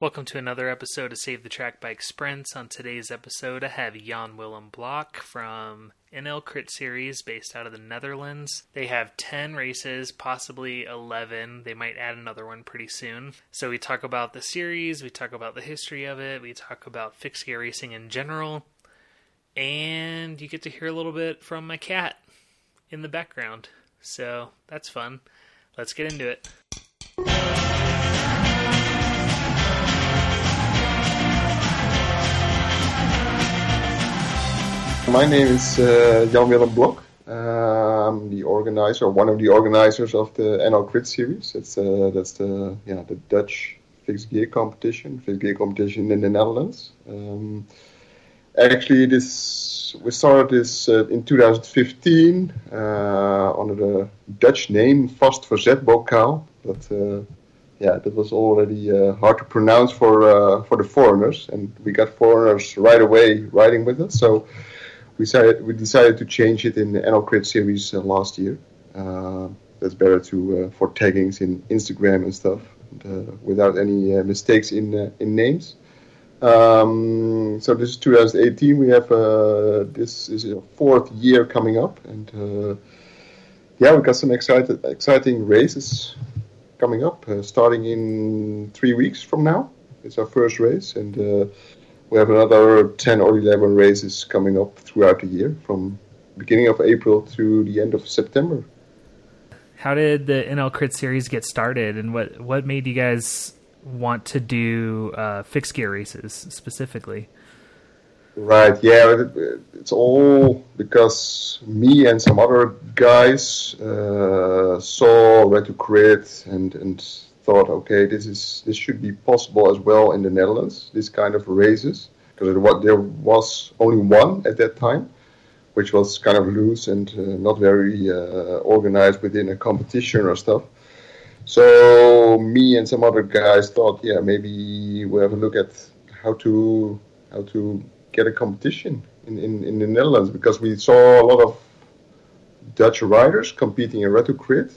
Welcome to another episode of Save the Track Bike Sprints. On today's episode, I have Jan Willem Blok from NL Crit Series based out of the Netherlands. They have 10 races, possibly 11. They might add another one pretty soon. So, we talk about the series, we talk about the history of it, we talk about fixed gear racing in general, and you get to hear a little bit from my cat in the background. So, that's fun. Let's get into it. My name is uh, Jan Willem Blok. I'm the organizer, one of the organizers of the NL Crit series. It's uh, that's the yeah the Dutch fixed gear competition, fixed gear competition in the Netherlands. Um, actually, this we started this uh, in 2015 uh, under the Dutch name Vast Verzet Bokaal. But uh, yeah, that was already uh, hard to pronounce for uh, for the foreigners, and we got foreigners right away riding with us. So we decided we decided to change it in the NL Crit series uh, last year. Uh, that's better to uh, for taggings in Instagram and stuff, and, uh, without any uh, mistakes in in names. Um, so this is 2018. We have this is a fourth year coming up, and yeah, we got some excited exciting races coming up, starting in three weeks from now. It's our first race, and we have another 10 or 11 races coming up throughout the year from beginning of April to the end of September. How did the NL Crit series get started and what, what made you guys want to do uh, fixed gear races specifically? Right, yeah, it's all because me and some other guys uh, saw Red Crit and, and thought, okay, this is this should be possible as well in the Netherlands. This kind of races because there was only one at that time, which was kind of loose and uh, not very uh, organized within a competition or stuff. So me and some other guys thought, yeah, maybe we have a look at how to how to get a competition in, in, in the Netherlands because we saw a lot of Dutch riders competing in Red Hook Crit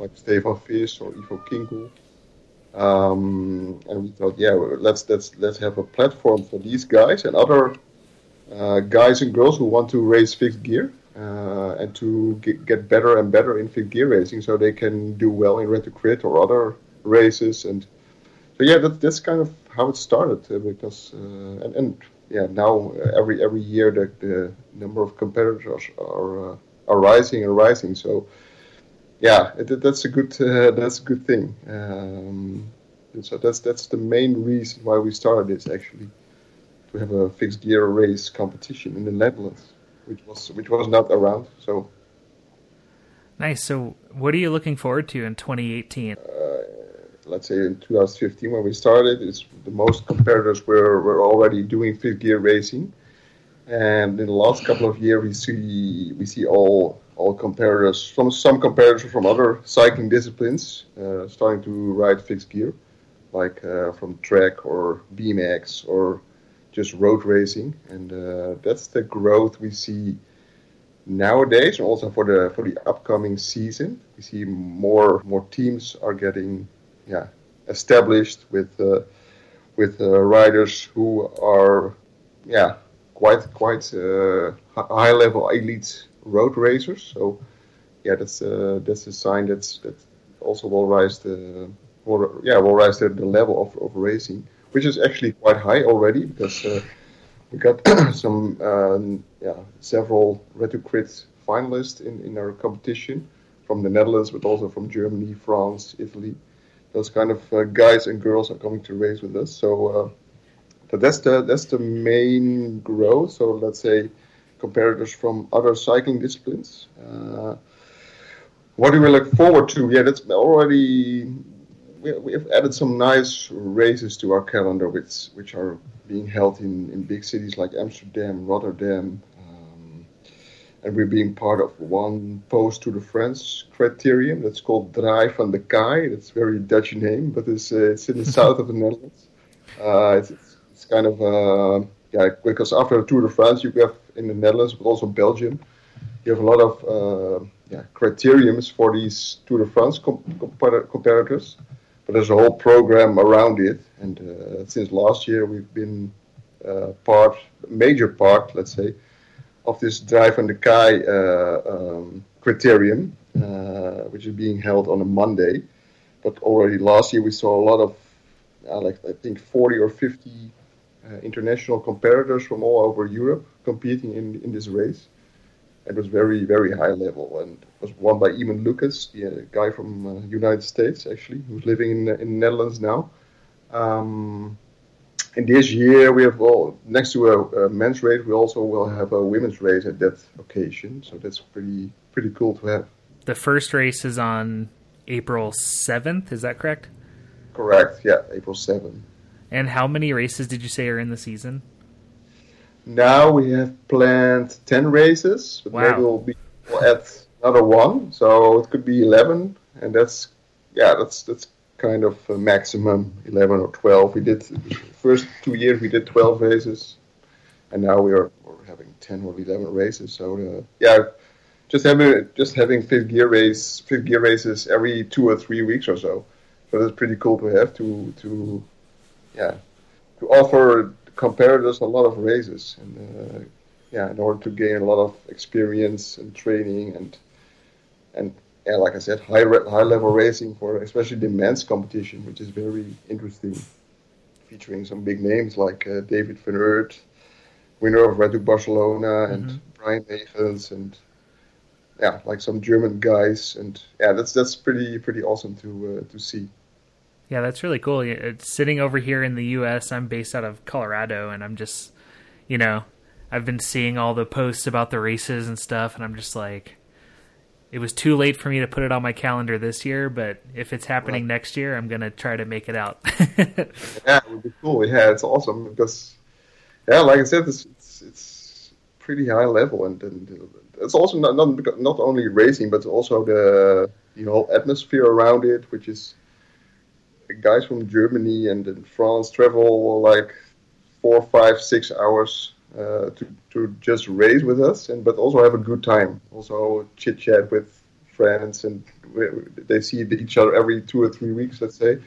like Stefan Vis or Ivo Kinkel. Um, and we thought, yeah, let's let's let's have a platform for these guys and other uh, guys and girls who want to race fixed gear uh, and to get, get, better and better in fixed gear racing, so they can do well in Red Hook Crit or other races. And so yeah, that, that's kind of how it started uh, because uh, and, and yeah, now uh, every every year the, the number of competitors are uh, are rising and rising. So yeah, it, that's a good uh, that's a good thing. Um, so that's that's the main reason why we started this actually to have a fixed gear race competition in the Netherlands, which was which was not around. So nice. So what are you looking forward to in 2018? Uh, let's say in 2015 when we started, it's the most competitors were were already doing fixed gear racing, and in the last couple of years we see we see all all competitors, some some competitors from other cycling disciplines, uh, starting to ride fixed gear, like uh, from track or BMX or just road racing, and uh, that's the growth we see nowadays, and also for the for the upcoming season. We see more more teams are getting yeah established with uh, with uh, riders who are yeah quite quite uh, high level elite road racers. So yeah, that's uh, that's a sign that's that also will rise the yeah will rise the, the level of, of racing, which is actually quite high already because uh, we got some um, yeah several Red Hook Crit finalists in, in our competition from the Netherlands, but also from Germany, France, Italy. Those kind of uh, guys and girls are coming to race with us. So, uh, but that's the that's the main growth. So let's say competitors from other cycling disciplines. Uh, what do we look forward to? Yeah, that's already we, have added some nice races to our calendar, which which are being held in, in big cities like Amsterdam, Rotterdam, um, and we're being part of one post Tour de France criterium that's called Draai van de Kaai. It's a very Dutch name, but it's uh, it's in the south of the Netherlands. Uh, it's, it's, it's, kind of uh, yeah, because after the Tour de France, you have in the Netherlands, but also Belgium, you have a lot of uh, yeah, criteriums for these Tour de France com- competitors. but there's a whole program around it. And uh, since last year, we've been uh, part, major part, let's say, of this Draai van de Kaai um, criterium, which is being held on a Monday. But already last year, we saw a lot of, uh, like I think, 40 or 50 uh, international competitors from all over Europe competing in in this race. It was very very high level and was won by Eamon Lucas, the uh, guy from uh, United States actually, who's living in in the Netherlands now. Um, and this year we have well next to a, a, men's race, we also will have a women's race at that occasion. So that's pretty pretty cool to have. The first race is on April seventh. Is that correct? Correct. Yeah, April seventh. And how many races did you say are in the season? Now we have planned 10 races, but wow. maybe we'll, be, add another one. So it could be 11. And that's, yeah, that's, that's kind of a maximum 11 or 12. We did, first two years we did 12 races. And now we are we're having 10 or 11 races. So, uh, yeah, just having, just having fixed gear race, fixed gear races every two or three weeks or so. So that's pretty cool to have to, to, yeah, to offer competitors a lot of races, and uh, yeah, in order to gain a lot of experience and training and and yeah, like I said, high high level racing for especially the men's competition, which is very interesting, featuring some big names like uh, David van Eerd, winner of Red Hook Barcelona, and mm-hmm. Brian Megens, and yeah, like some German guys, and yeah, that's that's pretty pretty awesome to uh, to see. Yeah, that's really cool. It's sitting over here in the U.S. I'm based out of Colorado, and I'm just, you know, I've been seeing all the posts about the races and stuff, and I'm just like, it was too late for me to put it on my calendar this year, but if it's happening right. next year, I'm gonna try to make it out. yeah, it would be cool. Yeah, it's awesome because, yeah, like I said, it's it's, it's pretty high level, and, and it's also not, not not only racing, but also the the whole atmosphere around it, which is guys from Germany and in France travel like four, five, six hours uh, to to just race with us, and but also have a good time. Also chit chat with friends, and they see each other every two or three weeks, let's say.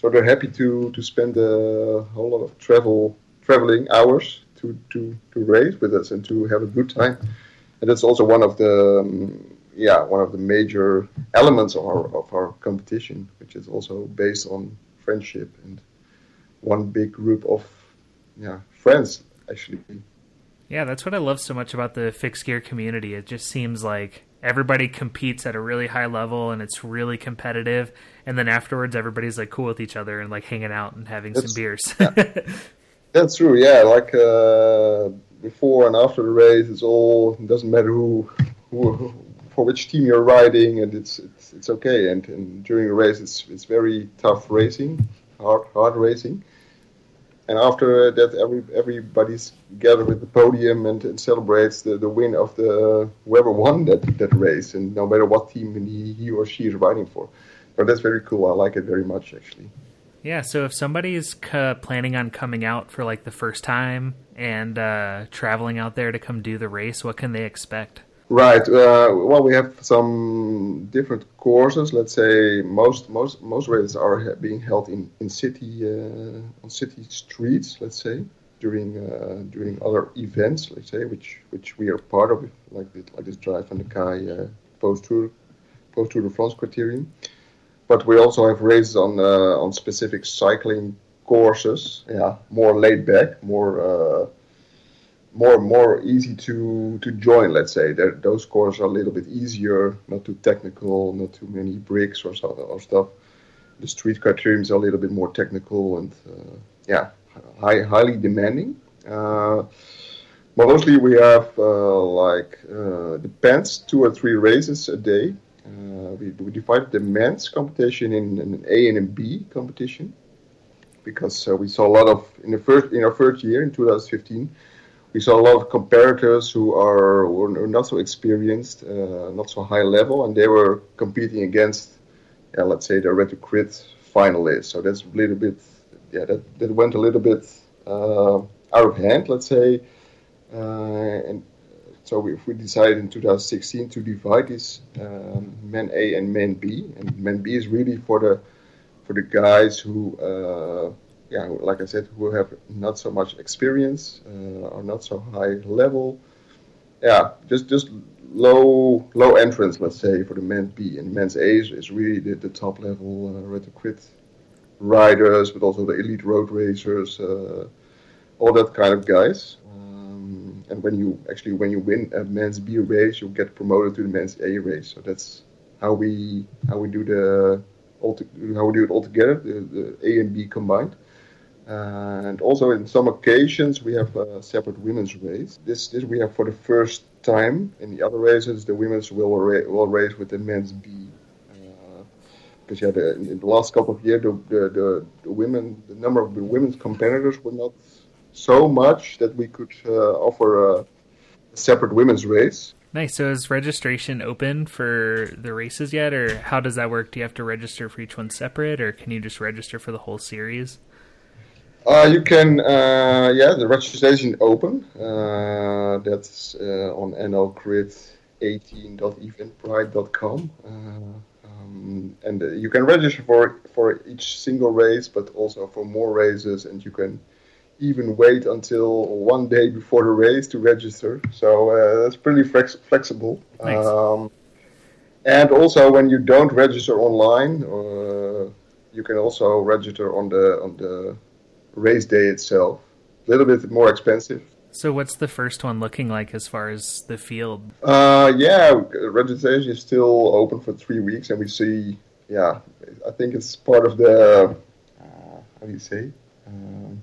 So they're happy to to spend a whole lot of travel traveling hours to to to race with us and to have a good time. And that's also one of the um, yeah one of the major elements of our of our competition, which is also based on friendship and one big group of yeah friends actually. Yeah, that's what I love so much about the fixed gear community. It just seems like everybody competes at a really high level and it's really competitive and then afterwards everybody's like cool with each other and like hanging out and having that's, some beers. yeah. That's true. Yeah, like uh, before and after the race, it's all it doesn't matter who who for which team you're riding, and it's it's, it's okay. And, and during a race, it's it's very tough racing, hard hard racing. And after that, every everybody's gathered at the podium and, and celebrates the, the win of the whoever won that, that race, and no matter what team he, he or she is riding for. So that's very cool. I like it very much, actually. Yeah, so if somebody is planning on coming out for like the first time and uh, traveling out there to come do the race, what can they expect? Right. Uh, well, we have some different courses. Let's say most most most races are being held in in city uh, on city streets. Let's say during uh, during other events. Let's say which which we are part of, like this, like this Draai van de Kaai uh, post tour post tour de France criterium. But we also have races on uh, on specific cycling courses. Yeah, more laid back, more uh, more more easy to to join. Let's say that those courses are a little bit easier, not too technical, not too many bricks or, or stuff. The street criteriums are a little bit more technical and uh, yeah, high, highly demanding. Uh, mostly we have uh, like uh, depends two or three races a day. Uh, we, we divided the men's competition in, in an A and a B competition because uh, we saw a lot of in the first in our first year in 2015 we saw a lot of competitors who are not so experienced, uh, not so high level, and they were competing against, yeah, let's say, the Red Crit finalists. So that's a little bit, yeah, that, that went a little bit uh, out of hand, let's say. Uh, and so we, we decided in 2016 to divide these um, men A and men B, and men B is really for the for the guys who, uh, yeah, like I said, who have not so much experience, uh, are not so high level. Yeah, just just low low entrance, let's say, for the men's B and men's A is, is really the, the top level uh, Red Crit riders, but also the elite road racers, uh, all that kind of guys. Um, and when you actually when you win a men's B race, you get promoted to the men's A race. So that's how we how we do the how we do it all together, the, the A and B combined. And also in some occasions we have a separate women's race. This this we have for the first time. In the other races, the women's will ra- will race with the men's B. Because uh, yeah, the, in the last couple of years, the, the, the, the, women, the number of the women's competitors were not so much that we could uh, offer a separate women's race. Nice. So is registration open for the races yet, or how does that work? Do you have to register for each one separate, or can you just register for the whole series? Uh, you can, uh, yeah, the registration open. Uh, that's uh, on nlcrit18.eventbrite.com. Uh, um, and uh, you can register for for each single race, but also for more races, and you can even wait until one day before the race to register. So uh, that's pretty flex- flexible. Nice. Um, and also, when you don't register online, uh, you can also register on the on the race day itself. A little bit more expensive. So, what's the first one looking like as far as the field? Uh, yeah, registration is still open for three weeks, and we see. Yeah, I think it's part of the. Uh, how do you say? Um,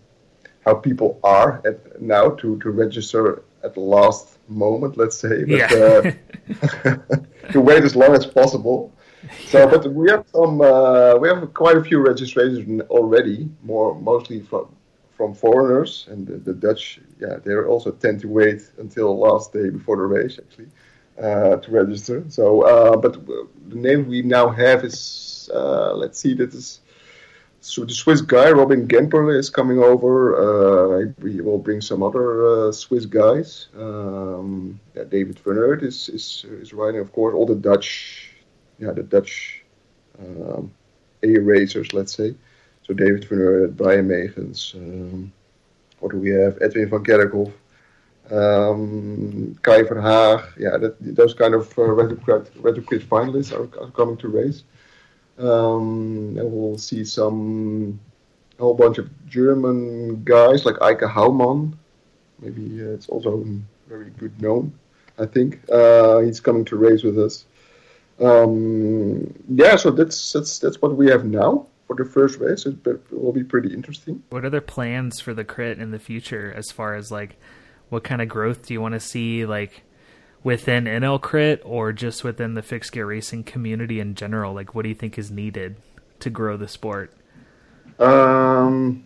how people are at, now to, to register at the last moment, let's say. But, yeah. uh, to wait as long as possible. So, but we have some, uh, we have quite a few registrations already, more mostly from from foreigners and the, the Dutch. Yeah, they also tend to wait until the last day before the race actually uh, to register. So, uh, but the name we now have is uh, let's see, that is so the Swiss guy Robin Gemperle is coming over. Uh, we will bring some other uh, Swiss guys. Um, yeah, David Van Eerd is, is is riding, of course. All the Dutch, yeah, the Dutch um, A racers, let's say. So David Van Eerd, Brian Megens. Um, what do we have? Edwin van Kerkhoff. Um, Kai Verhaag, yeah, that, those kind of uh, Crit finalists are, are coming to race. Um, and we'll see some a whole bunch of German guys like Eike Haumann. Maybe uh, it's also very good known. I think uh, he's coming to race with us. Um, yeah, so that's that's that's what we have now for the first race. It, it will be pretty interesting. What are the plans for the crit in the future as far as like what kind of growth do you want to see like within NL Crit or just within the fixed gear racing community in general? Like, what do you think is needed to grow the sport? Um,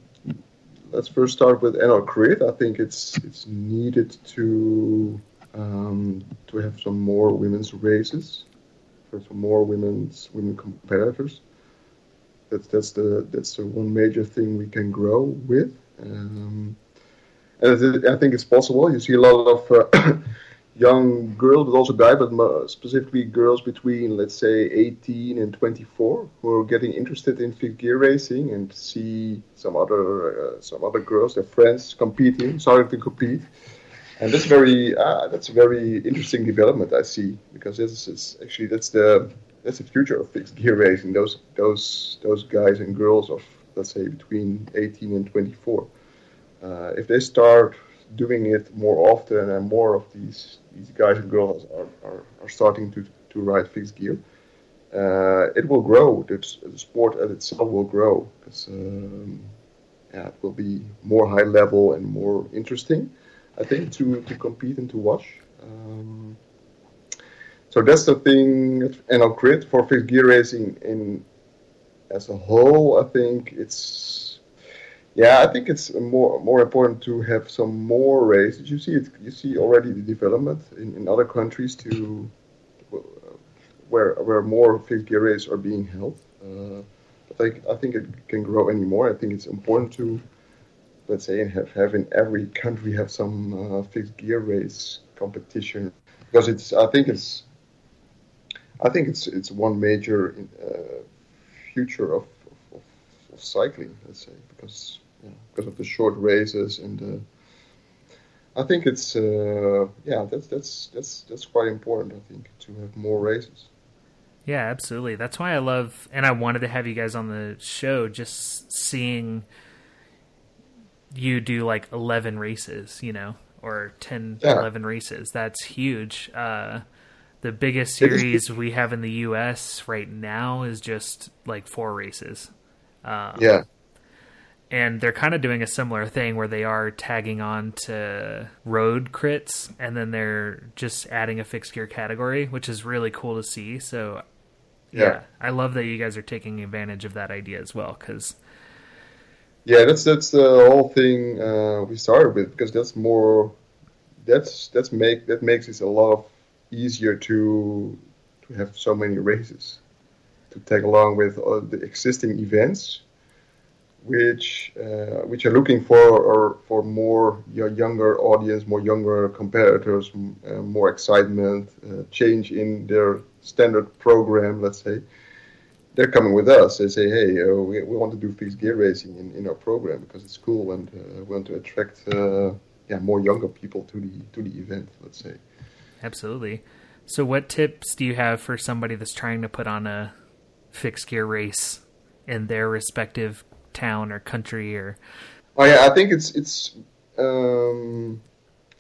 let's first start with NL Crit. I think it's it's needed to um, to have some more women's races, for some more women's women competitors. That's that's the that's the one major thing we can grow with. Um, and I think it's possible. You see a lot of uh, young girls, but also guys, but specifically girls between, let's say, 18 and 24, who are getting interested in gear racing and see some other uh, some other girls, their friends, competing, starting to compete. And that's very uh, that's a very interesting development I see because this is actually that's the that's the future of fixed gear racing. Those those those guys and girls of let's say between 18 and 24, uh, if they start doing it more often and more of these these guys and girls are, are, are starting to, to ride fixed gear, uh, it will grow. The, the sport at itself will grow because um, yeah, it will be more high level and more interesting, I think, to, to compete and to watch. Um, so that's the thing. And on crit for fixed gear racing in as a whole, I think it's yeah, I think it's more more important to have some more races. You see it. You see already the development in, in other countries to where where more fixed gear races are being held. Uh, I think I think it can grow anymore. I think it's important to let's say have have in every country have some uh, fixed gear race competition because it's I think it's I think it's it's one major uh, future of, of of cycling, let's say, because because of the short races and. Uh, I think it's uh, yeah that's that's that's that's quite important. I think to have more races. Yeah, absolutely. That's why I love, and I wanted to have you guys on the show. Just seeing you do like eleven races, you know, or 10, yeah. 11 races. That's huge. Uh, the biggest series we have in the U.S. right now is just like four races. Um, yeah. And they're kind of doing a similar thing where they are tagging on to road crits and then they're just adding a fixed gear category, which is really cool to see. So, yeah, yeah I love that you guys are taking advantage of that idea as well because. Yeah, that's that's the whole thing uh, we started with because that's more that's that's make that makes it a lot easier to to have so many races to tag along with all the existing events, which uh, which are looking for or for more younger audience, more younger competitors, uh, more excitement, uh, change in their standard program. Let's say they're coming with us. They say, "Hey, uh, we, we want to do fixed gear racing in, in our program because it's cool and uh, we want to attract." yeah more younger people to the to the event. Let's say. Absolutely. So, what tips do you have for somebody that's trying to put on a fixed gear race in their respective town or country or? Oh yeah, I think it's it's um,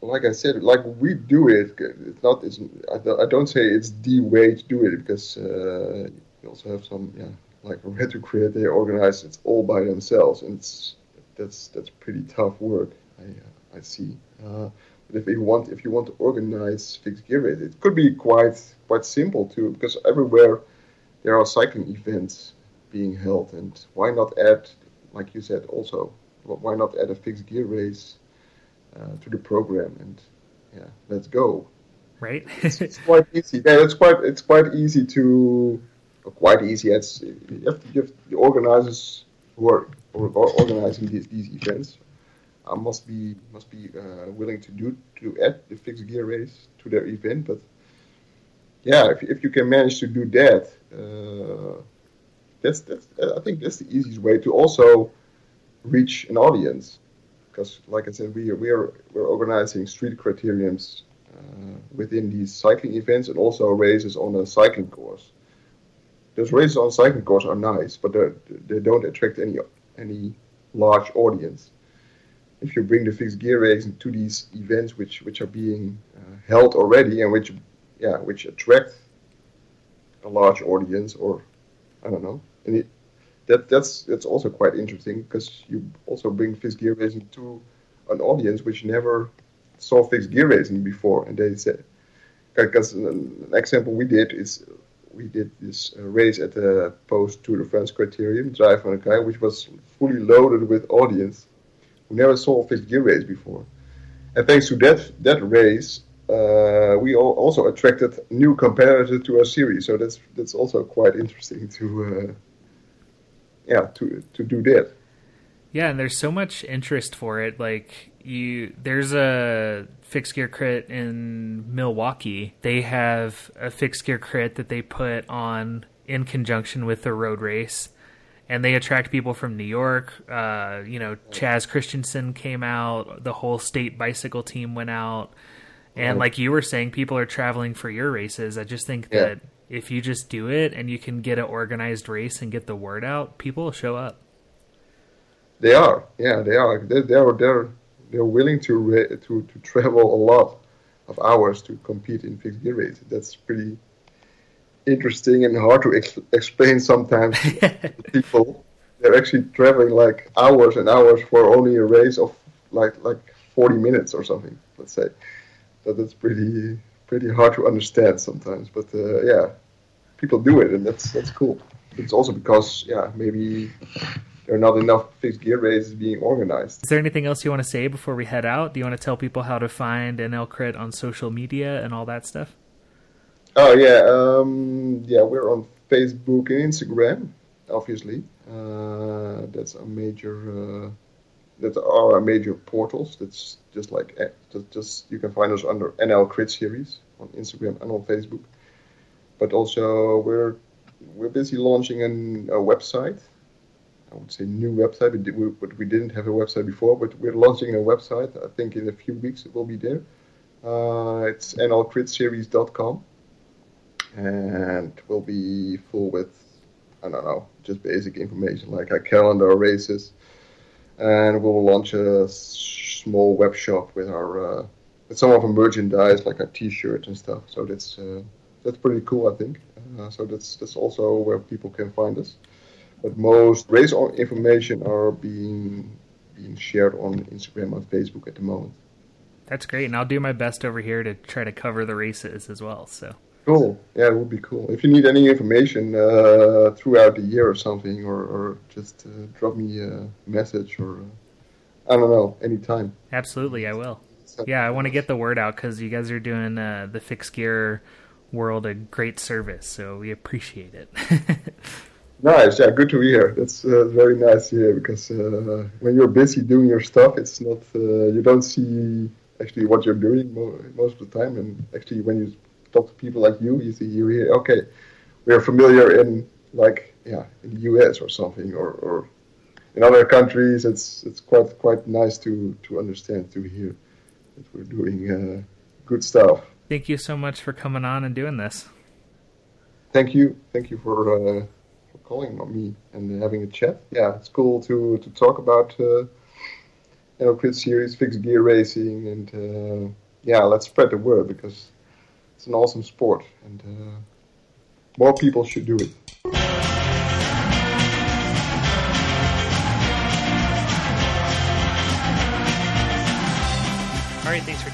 like I said, like we do it. It's not. It's, I don't say it's the way to do it because uh, you also have some yeah like Red Hook Crit. They organize it all by themselves, and it's that's that's pretty tough work. I, uh, I see. Uh, but if you want, if you want to organize fixed gear race, it could be quite quite simple too, because everywhere there are cycling events being held, and why not add, like you said, also, why not add a fixed gear race uh, to the program, and yeah, let's go. Right. it's, it's, quite easy. Yeah, it's quite it's quite easy to quite easy. It's you have, to, you have the organizers who are, who are organizing these, these events I must be must be uh, willing to do to add the fixed gear race to their event. But yeah, if, if you can manage to do that, uh, that's that's I think that's the easiest way to also reach an audience. Because, like I said, we are, we are we're organizing street criteriums uh, within these cycling events and also races on a cycling course. Those races on cycling course are nice, but they don't attract any any large audience. If you bring the fixed gear racing to these events which which are being uh, held already and which yeah which attract a large audience or I don't know. And it, that that's that's also quite interesting because you also bring fixed gear racing to an audience which never saw fixed gear racing before. And they said because an example we did is we did this uh, race at the post Tour de France criterium Draai van de Kaai which was fully loaded with audience we never saw a fixed gear race before. And thanks to that that race, uh, we also attracted new competitors to our series. So that's that's also quite interesting to uh, yeah to to do that. Yeah, and there's so much interest for it. Like you, there's a fixed gear crit in Milwaukee. They have a fixed gear crit that they put on in conjunction with the road race and they attract people from New York. Uh, you know, Chas Christiansen came out. The whole state bicycle team went out, and like you were saying, people are traveling for your races. I just think yeah. that if you just do it and you can get an organized race and get the word out, people will show up. They are, yeah, they are. They're they're they're, they're willing to ra- to to travel a lot of hours to compete in fixed gear races. That's pretty interesting and hard to ex- explain sometimes to people. They're actually traveling like hours and hours for only a race of like like 40 minutes or something. Let's say. So that's pretty pretty hard to understand sometimes. But uh, yeah, people do it, and that's that's cool. It's also because yeah maybe there are not enough fixed gear races being organized. Is there anything else you want to say before we head out? Do you want to tell people how to find NL Crit on social media and all that stuff? Oh yeah, um, yeah. We're on Facebook and Instagram, obviously. Uh, that's a major. Uh, that are our major portals. That's just like eh, just, just you can find us under NL Crit Series on Instagram and on Facebook. But also we're we're busy launching an, a website. I would say new website, but we, didn't have a website before. But we're launching a website. I think in a few weeks it will be there. Uh, it's nlcritseries.com, and will be full with I don't know, just basic information like our calendar, races, and we'll launch a small web shop with our uh, with some of our merchandise like our T-shirts and stuff. So that's uh, that's pretty cool, I think. Uh, so that's that's also where people can find us. But most race information are being being shared on Instagram and Facebook at the moment. That's great, and I'll do my best over here to try to cover the races as well. So cool, yeah, it would be cool. If you need any information uh, throughout the year or something, or, or just uh, drop me a message or uh, I don't know, anytime. Absolutely, I will. Yeah, I want to get the word out because you guys are doing uh, the fixed gear world a great service, so we appreciate it. nice, yeah, good to hear. That's uh, very nice to hear because uh, when you're busy doing your stuff, it's not uh, you don't see actually what you're doing most of the time, and actually when you talk to people like you, you see you hear okay, we are familiar in like yeah in the U.S. or something or, or in other countries. It's it's quite quite nice to to understand to hear that we're doing uh, good stuff. Thank you so much for coming on and doing this. Thank you, thank you for uh, for calling on me and having a chat. Yeah, it's cool to to talk about. Uh, you know, Series, fixed gear racing, and uh, yeah, let's spread the word because it's an awesome sport, and uh, more people should do it.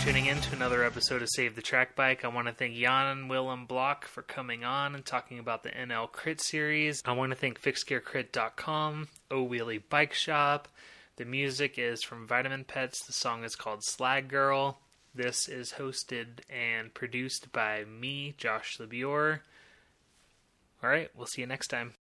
Tuning in to another episode of Save the Track Bike. I want to thank Jan Willem Blok for coming on and talking about the NL Crit series. I want to thank FixedGearCrit.com, O Wheelie Bike Shop. The music is from Vitamin Pets. The song is called Slag Girl. This is hosted and produced by me, Josh LeBure. All right, we'll see you next time.